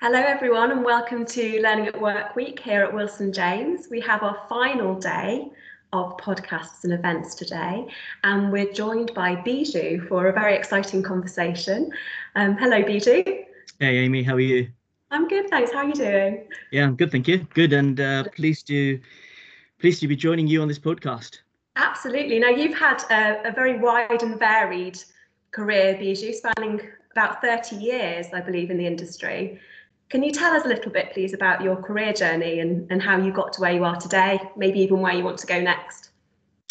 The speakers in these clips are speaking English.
Hello everyone and welcome to Learning at Work Week here at Wilson James. We have our final day of podcasts and events today and we're joined by Biju for a very exciting conversation. Um, hello Biju. Hey Amy, how are you? I'm good, thanks. How are you doing? Yeah, I'm good, thank you. Good and uh, pleased to pleased to be joining you on this podcast. Absolutely. Now you've had a, a very wide and varied career, Biju, spanning about 30 years, I believe, in the industry. Can you tell us a little bit, please, about your career journey and, and how you got to where you are today, maybe even where you want to go next?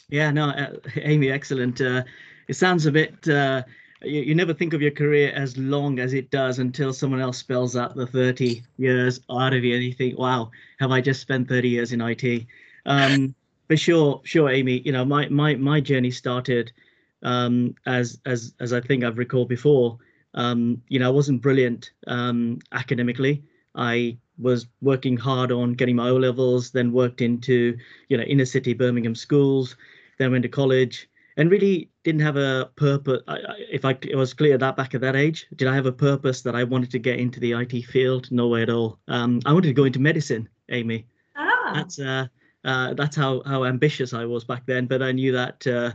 Yeah, no, uh, Amy, excellent. Uh, it sounds a bit, uh, you, you, never think of your career as long as it does until someone else spells out the 30 years out of you and you think, wow, have I just spent 30 years in IT? Um, for sure, sure, Amy, you know, my, my, my journey started um, as, as, as I think I've recalled before, um, you know, I wasn't brilliant um, academically. I was working hard on getting my O levels, then worked into, you know, inner city Birmingham schools, then went to college, and really didn't have a purpose. I, I, if I it was clear that back at that age, did I have a purpose that I wanted to get into the IT field? No way at all. Um, I wanted to go into medicine, Amy. Ah. That's uh, uh, that's how how ambitious I was back then. But I knew that uh,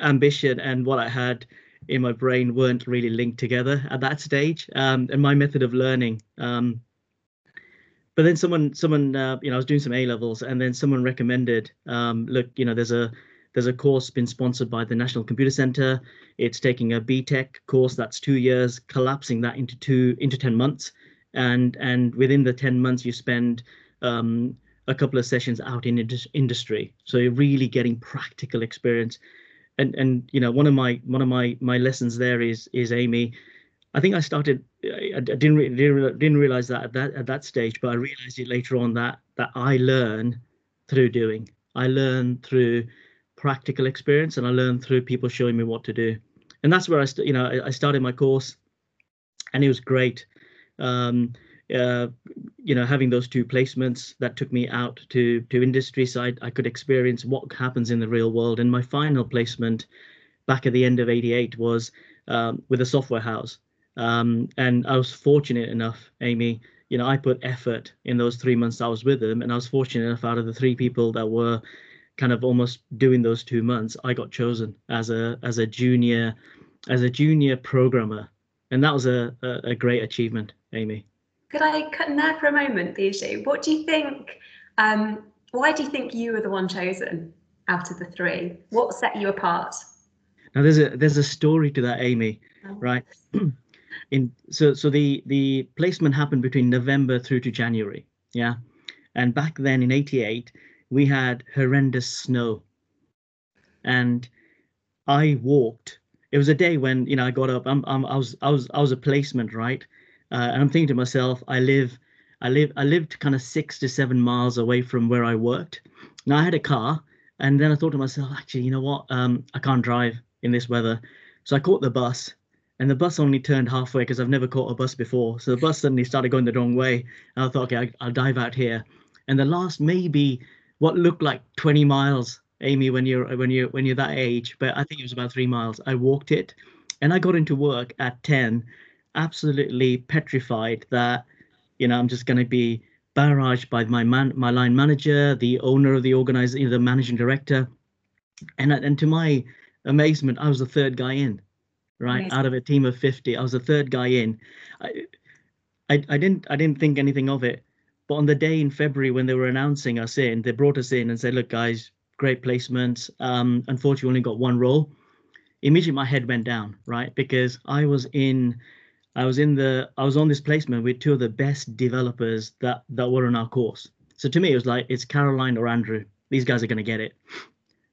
ambition and what I had in my brain weren't really linked together at that stage um, and my method of learning um, but then someone someone uh, you know i was doing some a levels and then someone recommended um, look you know there's a there's a course been sponsored by the national computer center. It's taking a BTEC course that's two years collapsing that into two into 10 months. And and within the 10 months you spend um, a couple of sessions out in industry. So you're really getting practical experience and and you know one of my one of my my lessons there is is Amy. I think I started. I, didn't didn't didn't realize that at that at that stage, but I realized it later on that that I learn through doing. I learn through practical experience, and I learn through people showing me what to do. And that's where I, st- you know, I, I started my course, and it was great. Um, uh, you know, having those two placements that took me out to to industry side, I could experience what happens in the real world. And my final placement back at the end of 88 was um, with a software house. Um, and I was fortunate enough, Amy, you know, I put effort in those three months I was with them. And I was fortunate enough out of the three people that were kind of almost doing those two months, I got chosen as a as a junior as a junior programmer. And that was a, a, a great achievement, Amy. Could I cut in there for a moment, Biju? What do you think? Um, why do you think you were the one chosen out of the three? What set you apart? Now there's a there's a story to that, Amy, oh. right? in so so the the placement happened between November through to January, yeah, and back then in '88 we had horrendous snow, and I walked. It was a day when you know I got up. I'm, I'm I was I was I was a placement, right? Uh, and I'm thinking to myself, I live, I live, I lived kind of six to seven miles away from where I worked. Now I had a car, and then I thought to myself, actually, you know what? Um, I can't drive in this weather, so I caught the bus, and the bus only turned halfway because I've never caught a bus before. So the bus suddenly started going the wrong way, and I thought, okay, I, will dive out here. And the last maybe what looked like 20 miles, Amy, when you're when you're when you're that age, but I think it was about three miles. I walked it, and I got into work at 10 absolutely petrified that you know I'm just going to be barraged by my man, my line manager, the owner of the organization, the managing director, and and to my amazement, I was the third guy in, right Amazing. out of a team of 50. I was the third guy in. I, I I didn't I didn't think anything of it, but on the day in February when they were announcing us in, they brought us in and said, "Look, guys, great placement. Um, unfortunately, only got one role." Immediately, my head went down, right, because I was in I was in the I was on this placement with two of the best developers that that were on our course. So to me, it was like it's Caroline or Andrew. These guys are going to get it.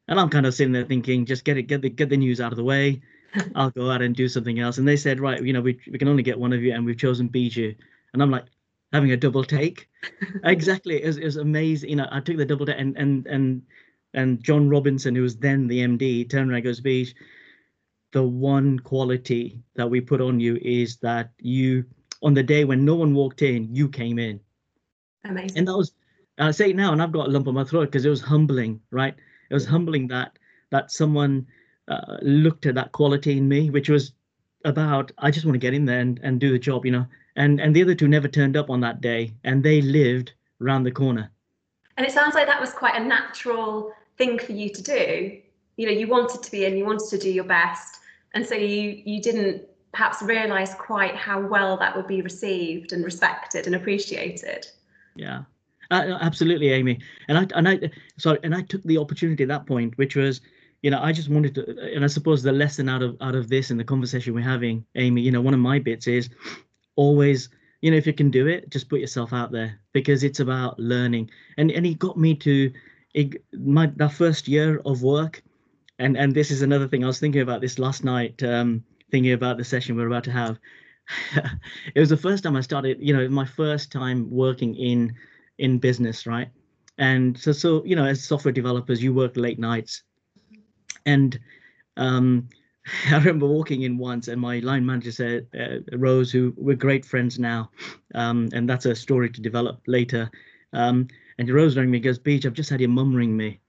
And I'm kind of sitting there thinking, just get it, get the get the news out of the way. I'll go out and do something else. And they said, right, you know, we we can only get one of you, and we've chosen Biju. And I'm like having a double take. exactly, it was, it was amazing. You know, I took the double take, and and and and John Robinson, who was then the MD, turned around and goes, Biju, the one quality that we put on you is that you on the day when no one walked in you came in amazing and that was i say it now and i've got a lump on my throat because it was humbling right it was humbling that that someone uh, looked at that quality in me which was about I just want to get in there and, and do the job, you know. And and the other two never turned up on that day, and they lived round the corner. And it sounds like that was quite a natural thing for you to do. You know, you wanted to be in, you wanted to do your best, and so you you didn't perhaps realize quite how well that would be received and respected and appreciated. Yeah. Uh, absolutely, Amy. And I and I sorry, and I took the opportunity at that point, which was you know, I just wanted to, and I suppose the lesson out of out of this and the conversation we're having, Amy, you know, one of my bits is always, you know, if you can do it, just put yourself out there because it's about learning. And and he got me to it, my that first year of work, and and this is another thing I was thinking about this last night, um, thinking about the session we're about to have. it was the first time I started, you know, my first time working in in business, right? And so so you know, as software developers, you work late nights and um, I remember walking in once, and my line manager said, uh, Rose, who we're great friends now, um, and that's a story to develop later. Um, and Rose rang me, goes, Beach, I've just had your mum ring me.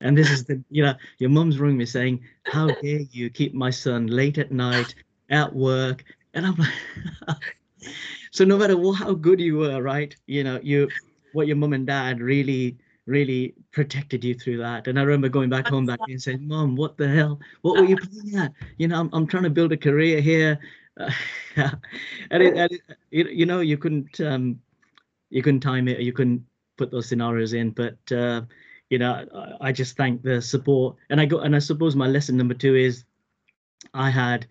And this is the, you know, your mum's ringing me saying, How dare you keep my son late at night at work? And I'm like, So no matter what, how good you were, right? You know, you, what your mum and dad really really protected you through that. And I remember going back home that day and saying, Mom, what the hell? What were you playing at? You know, I'm, I'm trying to build a career here. Uh, and, it, and it, you know, you couldn't um, you couldn't time it, you couldn't put those scenarios in. But uh, you know, I, just thank the support. And I go and I suppose my lesson number two is I had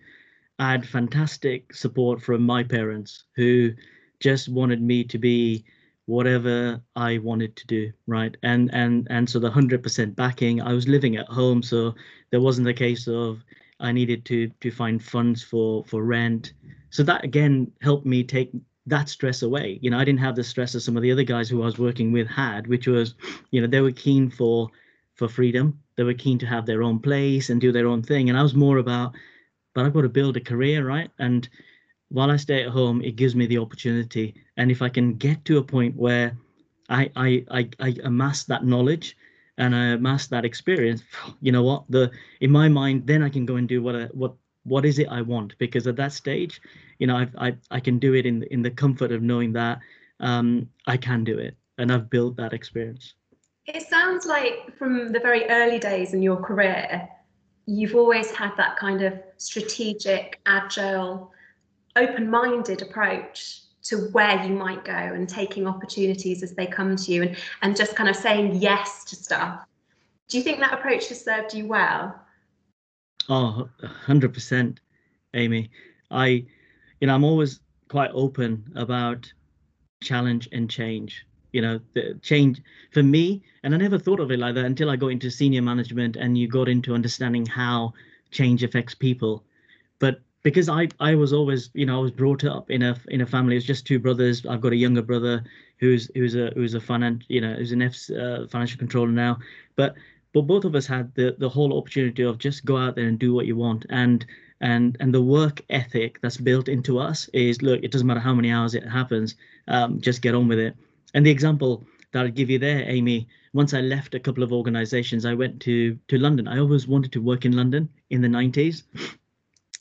I had fantastic support from my parents who just wanted me to be whatever I wanted to do, right? And and and so the hundred percent backing. I was living at home, so there wasn't a case of I needed to to find funds for for rent. So that again helped me take that stress away. You know, I didn't have the stress that some of the other guys who I was working with had, which was, you know, they were keen for for freedom. They were keen to have their own place and do their own thing. And I was more about, but I've got to build a career, right? And while I stay at home, it gives me the opportunity. And if I can get to a point where I I I, I amass that knowledge and I amass that experience, you know what? The in my mind, then I can go and do what I, what what is it I want? Because at that stage, you know, I've, I I can do it in in the comfort of knowing that um, I can do it. And I've built that experience. It sounds like from the very early days in your career, you've always had that kind of strategic, agile open-minded approach to where you might go and taking opportunities as they come to you and and just kind of saying yes to stuff. Do you think that approach has served you well oh 100% amy i you know i'm always quite open about challenge and change you know the change for me and i never thought of it like that until i got into senior management and you got into understanding how change affects people but because I I was always you know I was brought up in a in a family. It's just two brothers. I've got a younger brother who's who's a who's a finance you know who's an F, uh, financial controller now. But but both of us had the the whole opportunity of just go out there and do what you want and and and the work ethic that's built into us is look it doesn't matter how many hours it happens um, just get on with it and the example that i'd give you there amy once i left a couple of organizations i went to to london i always wanted to work in london in the 90s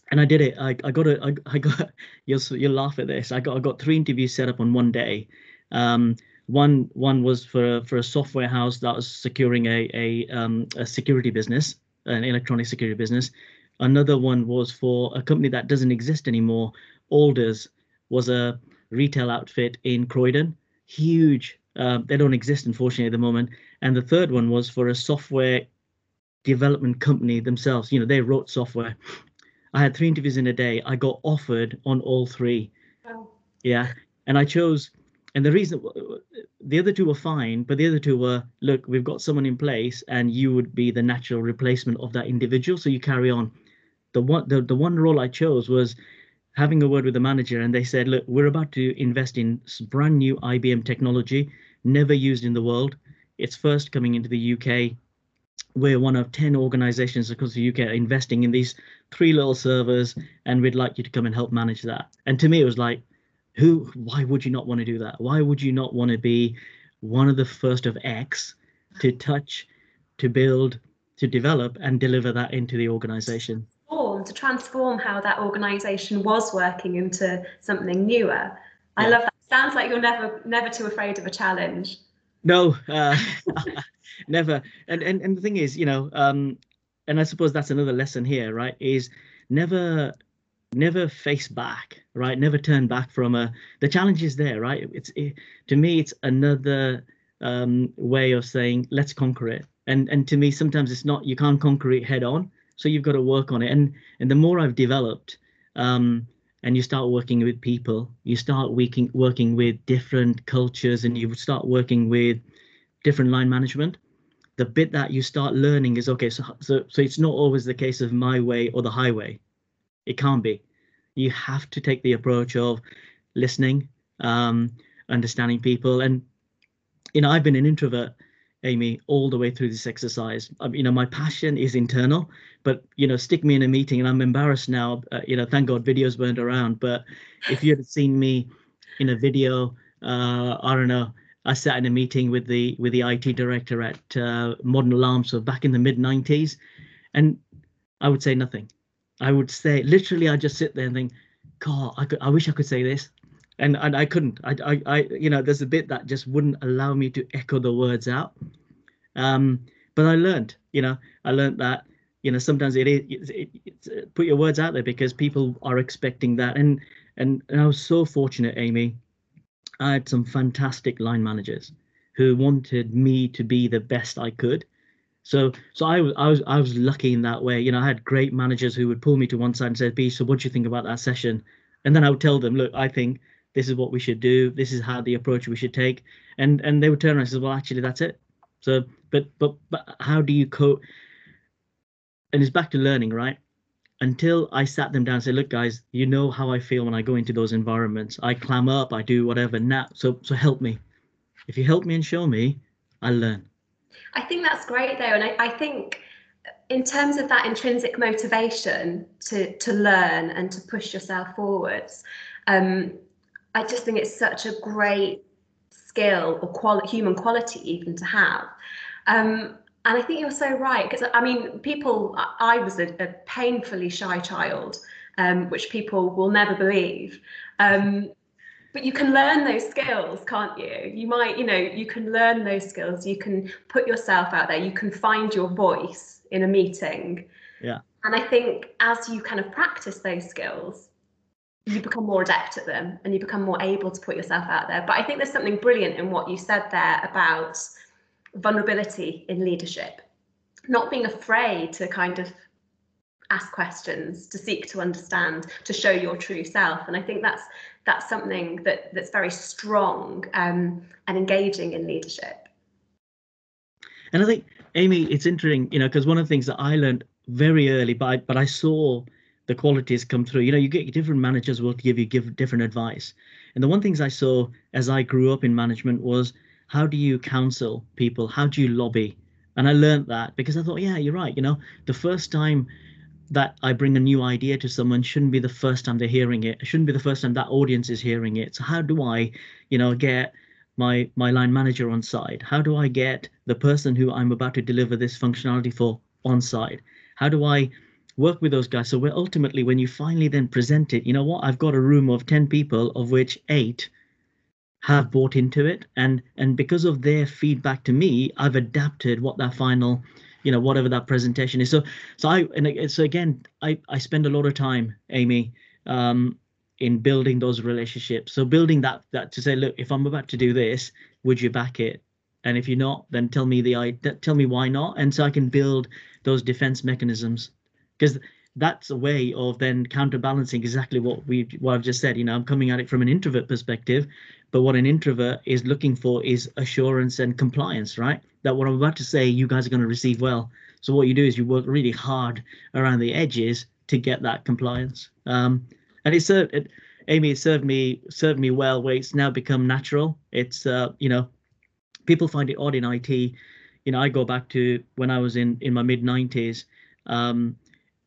and I did it. I, I got a, I, I got you'll you'll laugh at this. I got I got three interviews set up on one day. Um, one one was for for a software house that was securing a a um, a security business, an electronic security business. Another one was for a company that doesn't exist anymore. Alders was a retail outfit in Croydon, huge. Uh, they don't exist unfortunately at the moment. And the third one was for a software development company themselves. You know, they wrote software I had three interviews in a day. I got offered on all three. Wow. Yeah, and I chose. And the reason the other two were fine, but the other two were look, we've got someone in place, and you would be the natural replacement of that individual. So you carry on. The one the, the one role I chose was having a word with the manager, and they said, look, we're about to invest in brand new IBM technology, never used in the world. It's first coming into the UK we're one of 10 organizations across the UK investing in these three little servers, and we'd like you to come and help manage that. And to me, it was like, who, why would you not want to do that? Why would you not want to be one of the first of X to touch, to build, to develop, and deliver that into the organization? Transform to transform how that organisation was working into something newer. I love that. Sounds like you're never never too afraid of a challenge. No, uh, never. And, and and the thing is, you know, um, and I suppose that's another lesson here, right? Is never never face back right? Never turn back from a the challenge is there right? It's it, to me it's another um, way of saying let's conquer it. And and to me sometimes it's not you can't conquer it head on so you've got to work on it. And and the more i've developed um, and you start working with people you start working working with different cultures and you start working with different line management the bit that you start learning is okay so so so it's not always the case of my way or the highway. It can't be you have to take the approach of listening um, understanding people. And you know i've been an introvert amy all the way through this exercise. Um, you know my passion is internal but you know stick me in a meeting and i'm embarrassed now uh, you know thank god videos weren't around. But if you had seen me in a video uh, i don't know I sat in a meeting with the with the IT director at uh, Modern Alarm, so back in the mid 90s, and I would say nothing. I would say literally, I just sit there and think, God, I could, I wish I could say this, and and I couldn't. I, I, I, you know, there's a bit that just wouldn't allow me to echo the words out. Um, but I learned, you know, I learned that, you know, sometimes it is it, it, put your words out there because people are expecting that, and and and I was so fortunate, Amy, I had some fantastic line managers who wanted me to be the best I could. So, so I was, I was, I was lucky in that way. You know, I had great managers who would pull me to one side and say, "B, so what do you think about that session?" And then I would tell them, "Look, I think this is what we should do. This is how the approach we should take." And and they would turn around and say, "Well, actually, that's it." So, but but but how do you cope? And it's back to learning, right? until I sat them down and said, look, guys, you know how I feel when I go into those environments. I clam up, I do whatever. Now, so so help me. If you help me and show me, I learn. I think that's great though. And I, I think in terms of that intrinsic motivation to to learn and to push yourself forwards, um, I just think it's such a great skill or quali- human quality even to have. Um, and I think you're so right because I mean, people. I was a, a painfully shy child, um, which people will never believe. Um, but you can learn those skills, can't you? You might, you know, you can learn those skills. You can put yourself out there. You can find your voice in a meeting. Yeah. And I think as you kind of practice those skills, you become more adept at them and you become more able to put yourself out there. But I think there's something brilliant in what you said there about vulnerability in leadership, not being afraid to kind of ask questions, to seek to understand, to show your true self. And I think that's that's something that that's very strong um, and engaging in leadership. And I think, Amy, it's interesting, you know, because one of the things that I learned very early, but I, but I saw the qualities come through. You know, you get different managers will give you give different advice. And the one things I saw as I grew up in management was how do you counsel people how do you lobby and i learned that because i thought yeah you're right you know the first time that i bring a new idea to someone shouldn't be the first time they're hearing it. It shouldn't be the first time that audience is hearing it. So how do i you know get my my line manager on side? How do i get the person who i'm about to deliver this functionality for on side? How do i work with those guys? So we're ultimately when you finally then present it you know what? I've got a room of 10 people of which eight have bought into it. And and because of their feedback to me i've adapted what that final you know whatever that presentation is. So so i and so again i i spend a lot of time amy um in building those relationships. So building that that to say look if i'm about to do this would you back it? And if you're not then tell me the i tell me why not? And so i can build those defense mechanisms. Because that's a way of then counterbalancing exactly what we what I've just said. You know, I'm coming at it from an introvert perspective, but what an introvert is looking for is assurance and compliance, right? That what I'm about to say, you guys are going to receive well. So what you do is you work really hard around the edges to get that compliance. Um, and it served, it, Amy, it served me served me well. Where it's now become natural. It's uh, you know, people find it odd in IT. You know, I go back to when I was in in my mid 90s. Um,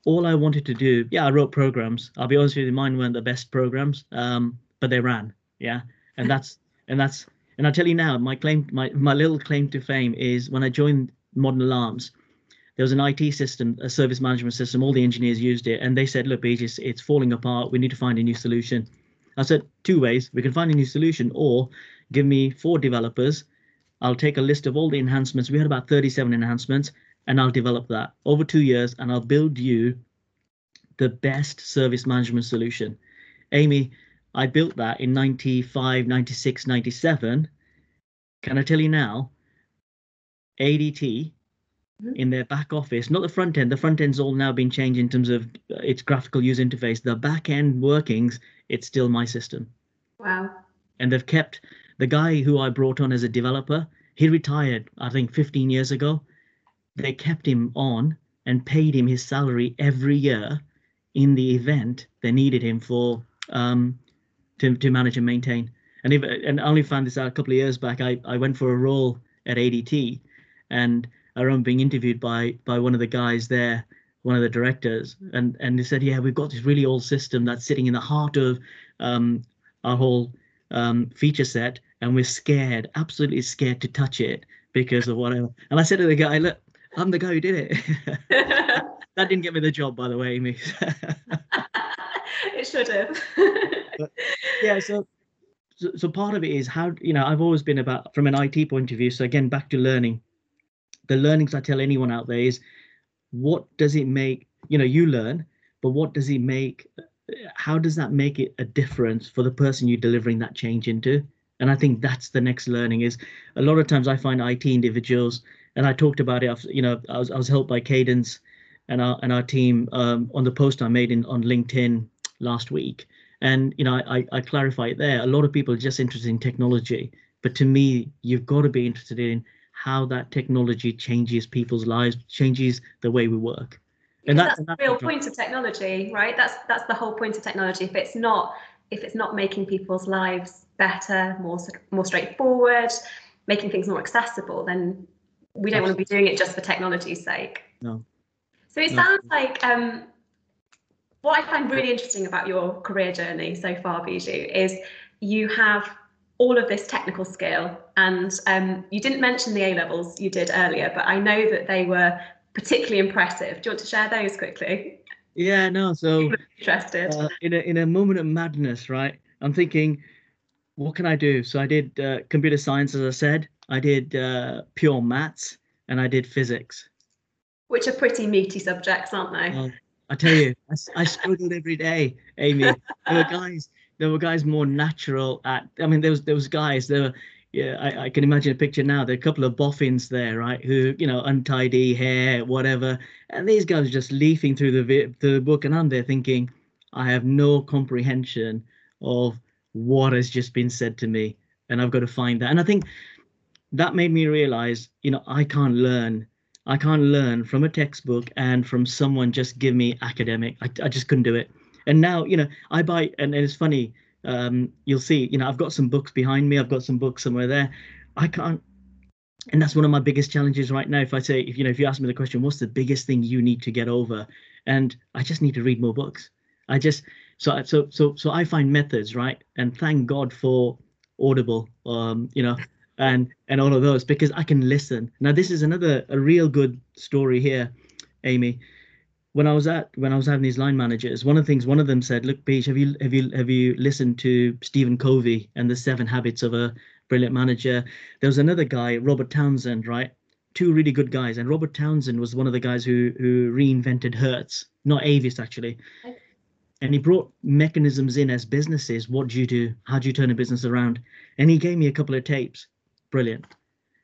all I wanted to do, yeah, I wrote programs. I'll be honest with you, mine weren't the best programs, um, but they ran. Yeah, and that's and that's and I tell you now, my claim, my my little claim to fame is when I joined Modern Alarms. there was an IT system, a service management system. All the engineers used it, and they said, "Look, it's, it's falling apart. We need to find a new solution." I said, two ways. We can find a new solution, or give me four developers. I'll take a list of all the enhancements. We had about 37 enhancements, and I'll develop that over two years, and I'll build you the best service management solution. Amy, I built that in 95, 96, 97. Can I tell you now? ADT mm-hmm. in their back office, not the front end. The front end's all now been changed in terms of uh, its graphical user interface. The back end workings, it's still my system. Wow. And they've kept the guy who I brought on as a developer. He retired, I think, 15 years ago. They kept him on and paid him his salary every year in the event they needed him for um, to, to manage and maintain. And if, and I only found this out a couple of years back. I, I went for a role at ADT, and I remember being interviewed by by one of the guys there, one of the directors, and and they said, yeah, we've got this really old system that's sitting in the heart of um, our whole um, feature set, and we're scared, absolutely scared to touch it because of whatever. And I said to the guy, look, I'm the guy who did it. that didn't get me the job, by the way, Amy. it should have. but, yeah, so, so part of it is how you know I've always been about from an IT point of view. So again, back to learning. The learnings I tell anyone out there is, what does it make? You know, you learn, but what does it make? How does that make it a difference for the person you're delivering that change into? And I think that's the next learning. Is a lot of times I find IT individuals, and I talked about it. You know, I was I was helped by Cadence and our and our team um, on the post I made in on LinkedIn last week. And you know, I, I clarify it there. A lot of people are just interested in technology, but to me, you've got to be interested in how that technology changes people's lives, changes the way we work. And that's, that's, the real point of technology, right? That's that's the whole point of technology. If it's not if it's not making people's lives better, more more straightforward, making things more accessible, then we don't want to be doing it just for technology's sake. No. So it no. sounds like um, what I find really interesting about your career journey so far, Biju, is you have all of this technical skill. And um, you didn't mention the A levels you did earlier, but I know that they were particularly impressive. Do you want to share those quickly? Yeah, no. So interested uh, in a in a moment of madness, right? I'm thinking, what can I do? So I did uh, computer science, as I said. I did uh, pure maths, and I did physics. Which are pretty meaty subjects, aren't they? I tell you, I, I struggled every day, Amy. There were guys, there were guys more natural at. I mean, there was there was guys. There were, yeah, I, I can imagine a picture now. There are a couple of boffins there, right? Who, you know, untidy hair, whatever, and these guys are just leafing through the the book, and I'm there thinking, I have no comprehension of what has just been said to me, and I've got to find that. And I think that made me realize, you know, I can't learn I can't learn from a textbook and from someone just give me academic. I, I just couldn't do it. And now, you know, I buy, and, and it's funny, um, you'll see, you know, I've got some books behind me. I've got some books somewhere there. I can't, and that's one of my biggest challenges right now. If I say, if you know, if you ask me the question, what's the biggest thing you need to get over? And I just need to read more books. I just, so, so, so, so I find methods, right? And thank God for Audible. Um, you know, and and all of those because I can listen. Now this is another a real good story here, Amy. When I was at when I was having these line managers, one of the things one of them said, "Look, Beej, have you have you have you listened to Stephen Covey and the Seven Habits of a Brilliant Manager?" There was another guy, Robert Townsend, right? Two really good guys, and Robert Townsend was one of the guys who who reinvented Hertz, not Avis actually. Okay and he brought mechanisms in as businesses. What do you do? How do you turn a business around? And he gave me a couple of tapes brilliant.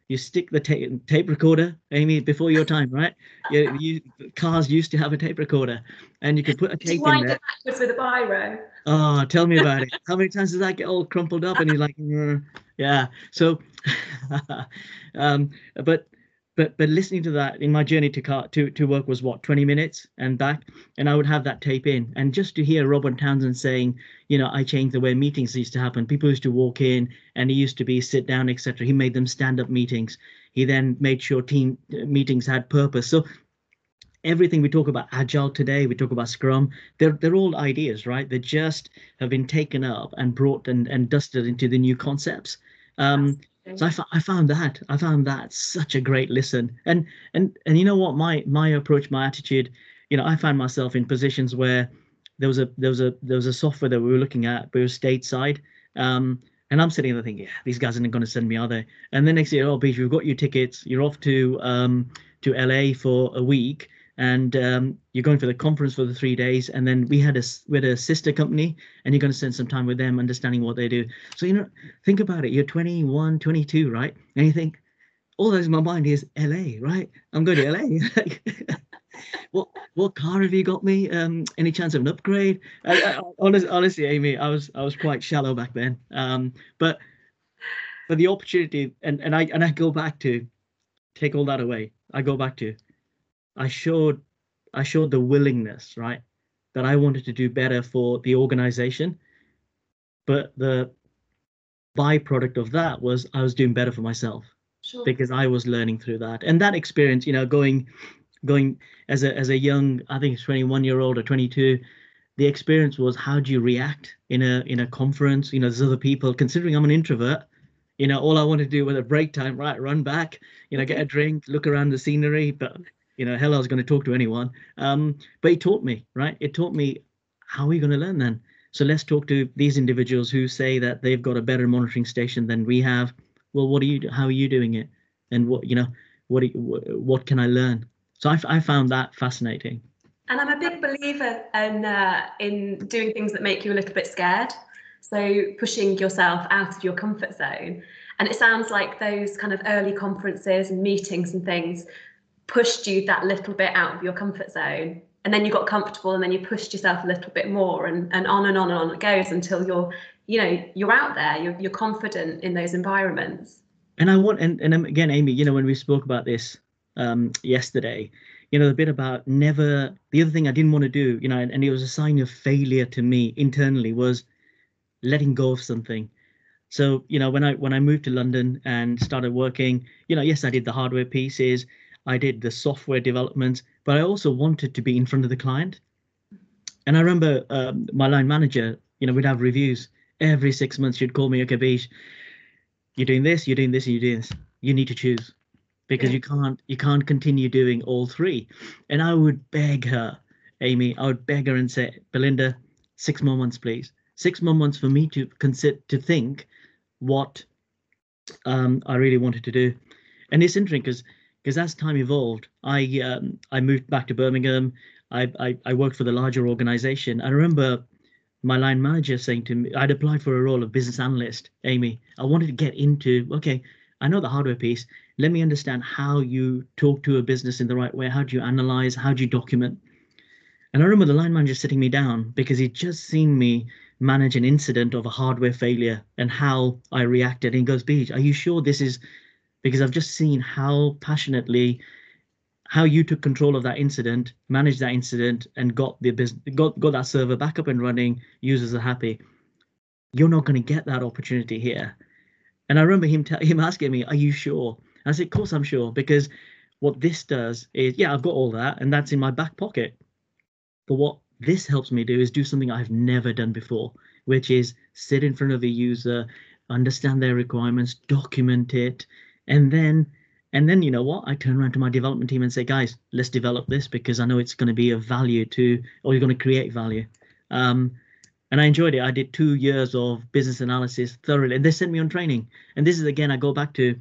You stick the ta- tape recorder, Amy, before your time, right? You, you, cars used to have a tape recorder, and you could put a tape in there. backwards with a biro. Oh, tell me about it. How many times does that get all crumpled up? And you're like, mm, yeah. So, um, but but but listening to that in my journey to car to, to work was what 20 minutes and back? And i would have that tape in. And just to hear robert townsend saying you know i changed the way meetings used to happen. People used to walk in and he used to be sit down etc he made them stand up meetings. He then made sure team uh, meetings had purpose. So everything we talk about agile today we talk about scrum they're they're all ideas right? They just have been taken up and brought and, and dusted into the new concepts. Um, So I, I found that I found that such a great listen, and and and you know what, my my approach, my attitude, you know, I found myself in positions where there was a there was a there was a software that we were looking at, but it was stateside. Um, and I'm sitting there thinking, yeah, these guys aren't going to send me, are they? And then next year, oh, Beach, we've got your tickets. You're off to um, to LA for a week, and um, you're going for the conference for the three days. And then we had a had a sister company, and you're going to spend some time with them, understanding what they do. So you know, think about it. You're 21, 22, right? And you think, all that's in my mind is LA, right? I'm going to LA. what what car have you got me? Um, any chance of an upgrade? I, I, honestly, honestly, Amy, I was I was quite shallow back then. Um, but for the opportunity, and and I and I go back to take all that away. I go back to I showed I showed the willingness, right, that I wanted to do better for the organization, but the byproduct of that was I was doing better for myself sure. because I was learning through that. And that experience, you know, going going as a as a young i think 21 year old or 22 the experience was how do you react in a in a conference you know there's other people considering i'm an introvert you know all i want to do with a break time right run back you know get a drink look around the scenery but you know hell i was going to talk to anyone um but it taught me right it taught me how are we going to learn then so let's talk to these individuals who say that they've got a better monitoring station than we have well what are you how are you doing it and what you know what you, what can i learn so I, I found that fascinating. And I'm a big believer in uh, in doing things that make you a little bit scared. So pushing yourself out of your comfort zone. And it sounds like those kind of early conferences and meetings and things pushed you that little bit out of your comfort zone. And then you got comfortable and then you pushed yourself a little bit more and, and on and on and on it goes until you're, you know, you're out there, you're, you're confident in those environments. And I want, and, and again, Amy, you know, when we spoke about this um, yesterday. You know, the bit about never. The other thing I didn't want to do, you know, and, and it was a sign of failure to me internally was letting go of something. So you know, when I when I moved to London and started working, you know, yes, I did the hardware pieces, I did the software development, but I also wanted to be in front of the client. And I remember um, my line manager, you know, we'd have reviews every six months. She'd call me, okay, Beesh, you're doing this, you're doing this, and you're doing this. You need to choose because yeah. you can't you can't continue doing all three. And I would beg her, Amy, I would beg her and say, Belinda, six more months, please. Six more months for me to consider to think what um, I really wanted to do. And it's interesting because because as time evolved, I um, I moved back to Birmingham. I, I, I worked for the larger organization. I remember my line manager saying to me, I'd applied for a role of business analyst, Amy. I wanted to get into, okay, I know the hardware piece let me understand how you talk to a business in the right way. How do you analyze? How do you document? And I remember the line manager sitting me down because he'd just seen me manage an incident of a hardware failure and how I reacted. And he goes, Beej, are you sure this is because I've just seen how passionately how you took control of that incident, managed that incident, and got the business got, got that server back up and running, users are happy. You're not going to get that opportunity here. And I remember him him asking me, "Are you sure?" I said, of course I'm sure, because what this does is, yeah, I've got all that and that's in my back pocket. But what this helps me do is do something I've never done before, which is sit in front of a user, understand their requirements, document it, and then and then you know what? I turn around to my development team and say, guys, let's develop this because I know it's going to be of value to, or you're going to create value. Um, and I enjoyed it. I did two years of business analysis thoroughly, and they sent me on training. And this is again, I go back to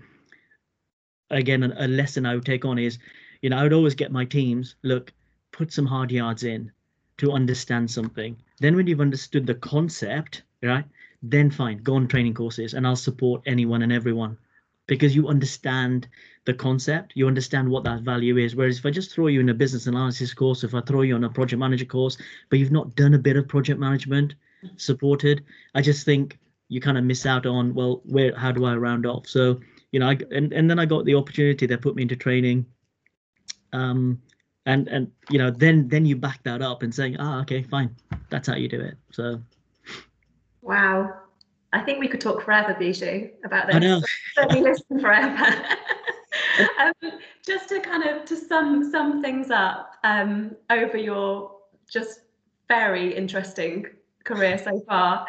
again a, a lesson I would take on is, you know, I would always get my teams look, put some hard yards in to understand something. Then when you've understood the concept, right, then fine, go on training courses and I'll support anyone and everyone because you understand the concept, you understand what that value is. Whereas if I just throw you in a business analysis course, if I throw you on a project manager course, but you've not done a bit of project management supported, I just think you kind of miss out on well, where how do I round off? So you know, I, and and then I got the opportunity. They put me into training, um, and and you know, then then you back that up and saying, ah, okay, fine, that's how you do it. So, wow, I think we could talk forever, Biju, about this. I know. Let me listen forever. um, just to kind of to sum sum things up um, over your just very interesting career so far.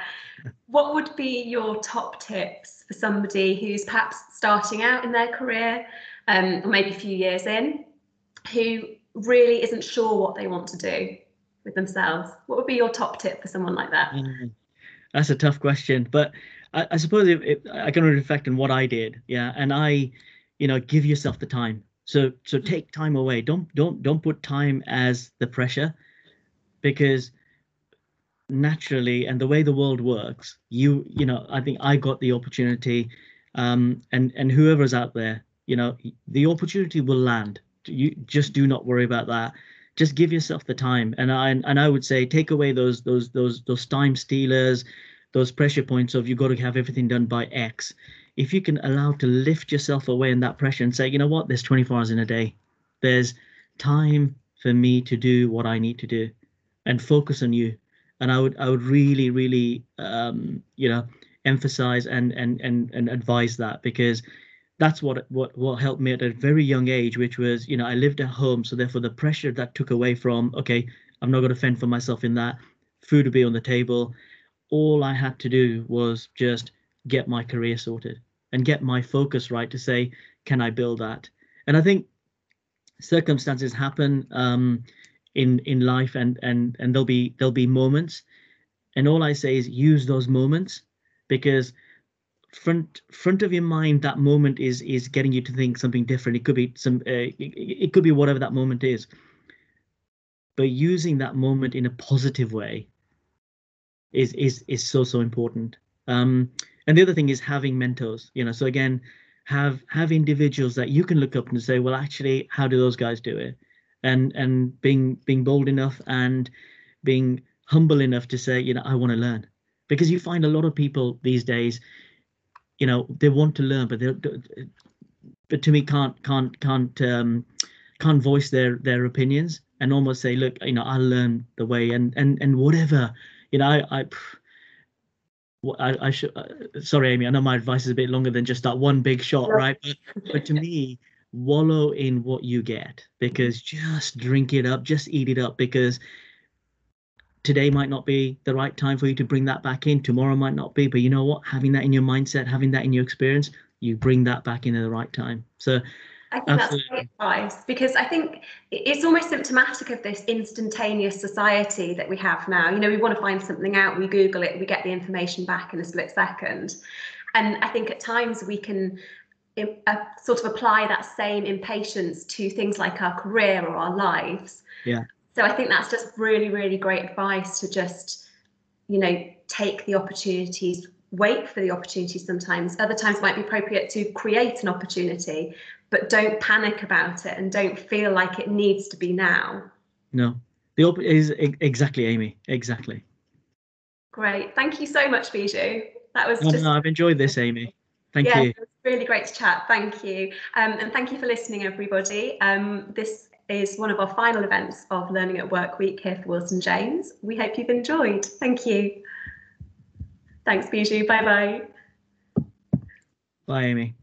What would be your top tips for somebody who's perhaps starting out in their career, um, or maybe a few years in, who really isn't sure what they want to do with themselves? What would be your top tip for someone like that? Mm, that's a tough question, but I, I suppose if, if I can reflect on what I did, yeah, and I, you know, give yourself the time. So so mm. take time away. Don't don't don't put time as the pressure, because naturally and the way the world works, you you know, I think I got the opportunity, um, and and whoever's out there, you know, the opportunity will land. You just do not worry about that just give yourself the time and i and i would say take away those those those those time stealers those pressure points of you've got to have everything done by X. If you can allow to lift yourself away in that pressure and say, you know what, there's 24 hours in a day. There's time for me to do what I need to do and focus on you. And I would I would really, really um, you know, emphasize and and and and advise that because that's what what what helped me at a very young age, which was, you know, I lived at home. So therefore the pressure that took away from, okay, I'm not going to fend for myself in that. Food to be on the table all I had to do was just get my career sorted and get my focus right to say, can I build that? And I think circumstances happen um, in in life, and and and there'll be there'll be moments, and all I say is use those moments because front front of your mind that moment is is getting you to think something different it could be some uh, it, it could be whatever that moment is but using that moment in a positive way is is is so so important. Um, and the other thing is having mentors. You know, so again, have have individuals that you can look up and say, well, actually, how do those guys do it? And and being being bold enough and being humble enough to say, you know, I want to learn, because you find a lot of people these days, you know, they want to learn, but they but to me can't can't can't um, can't voice their their opinions and almost say, look, you know, I'll learn the way and and and whatever you know, I, I I, I should. Uh, sorry, Amy. I know my advice is a bit longer than just that one big shot, right? But, but to me, wallow in what you get because just drink it up, just eat it up because today might not be the right time for you to bring that back in. Tomorrow might not be, but you know what? Having that in your mindset, having that in your experience, you bring that back in at the right time. So I think Absolutely. that's great advice because I think it's almost symptomatic of this instantaneous society that we have now. You know, we want to find something out, we Google it, we get the information back in a split second. And I think at times we can uh, sort of apply that same impatience to things like our career or our lives. Yeah. So I think that's just really, really great advice to just, you know, take the opportunities wait for the opportunity sometimes. Other times might be appropriate to create an opportunity, but don't panic about it and don't feel like it needs to be now. No, the op- is exactly, Amy. Exactly. Great. Thank you so much, Biju. That was oh, just. No, I've enjoyed this, Amy. Thank yeah, you. It was really great to chat. Thank you. Um, and thank you for listening, everybody. Um, this is one of our final events of Learning at Work Week here for Wilson James. We hope you've enjoyed. Thank you. Thanks, Biju. Bye bye. Bye, Amy.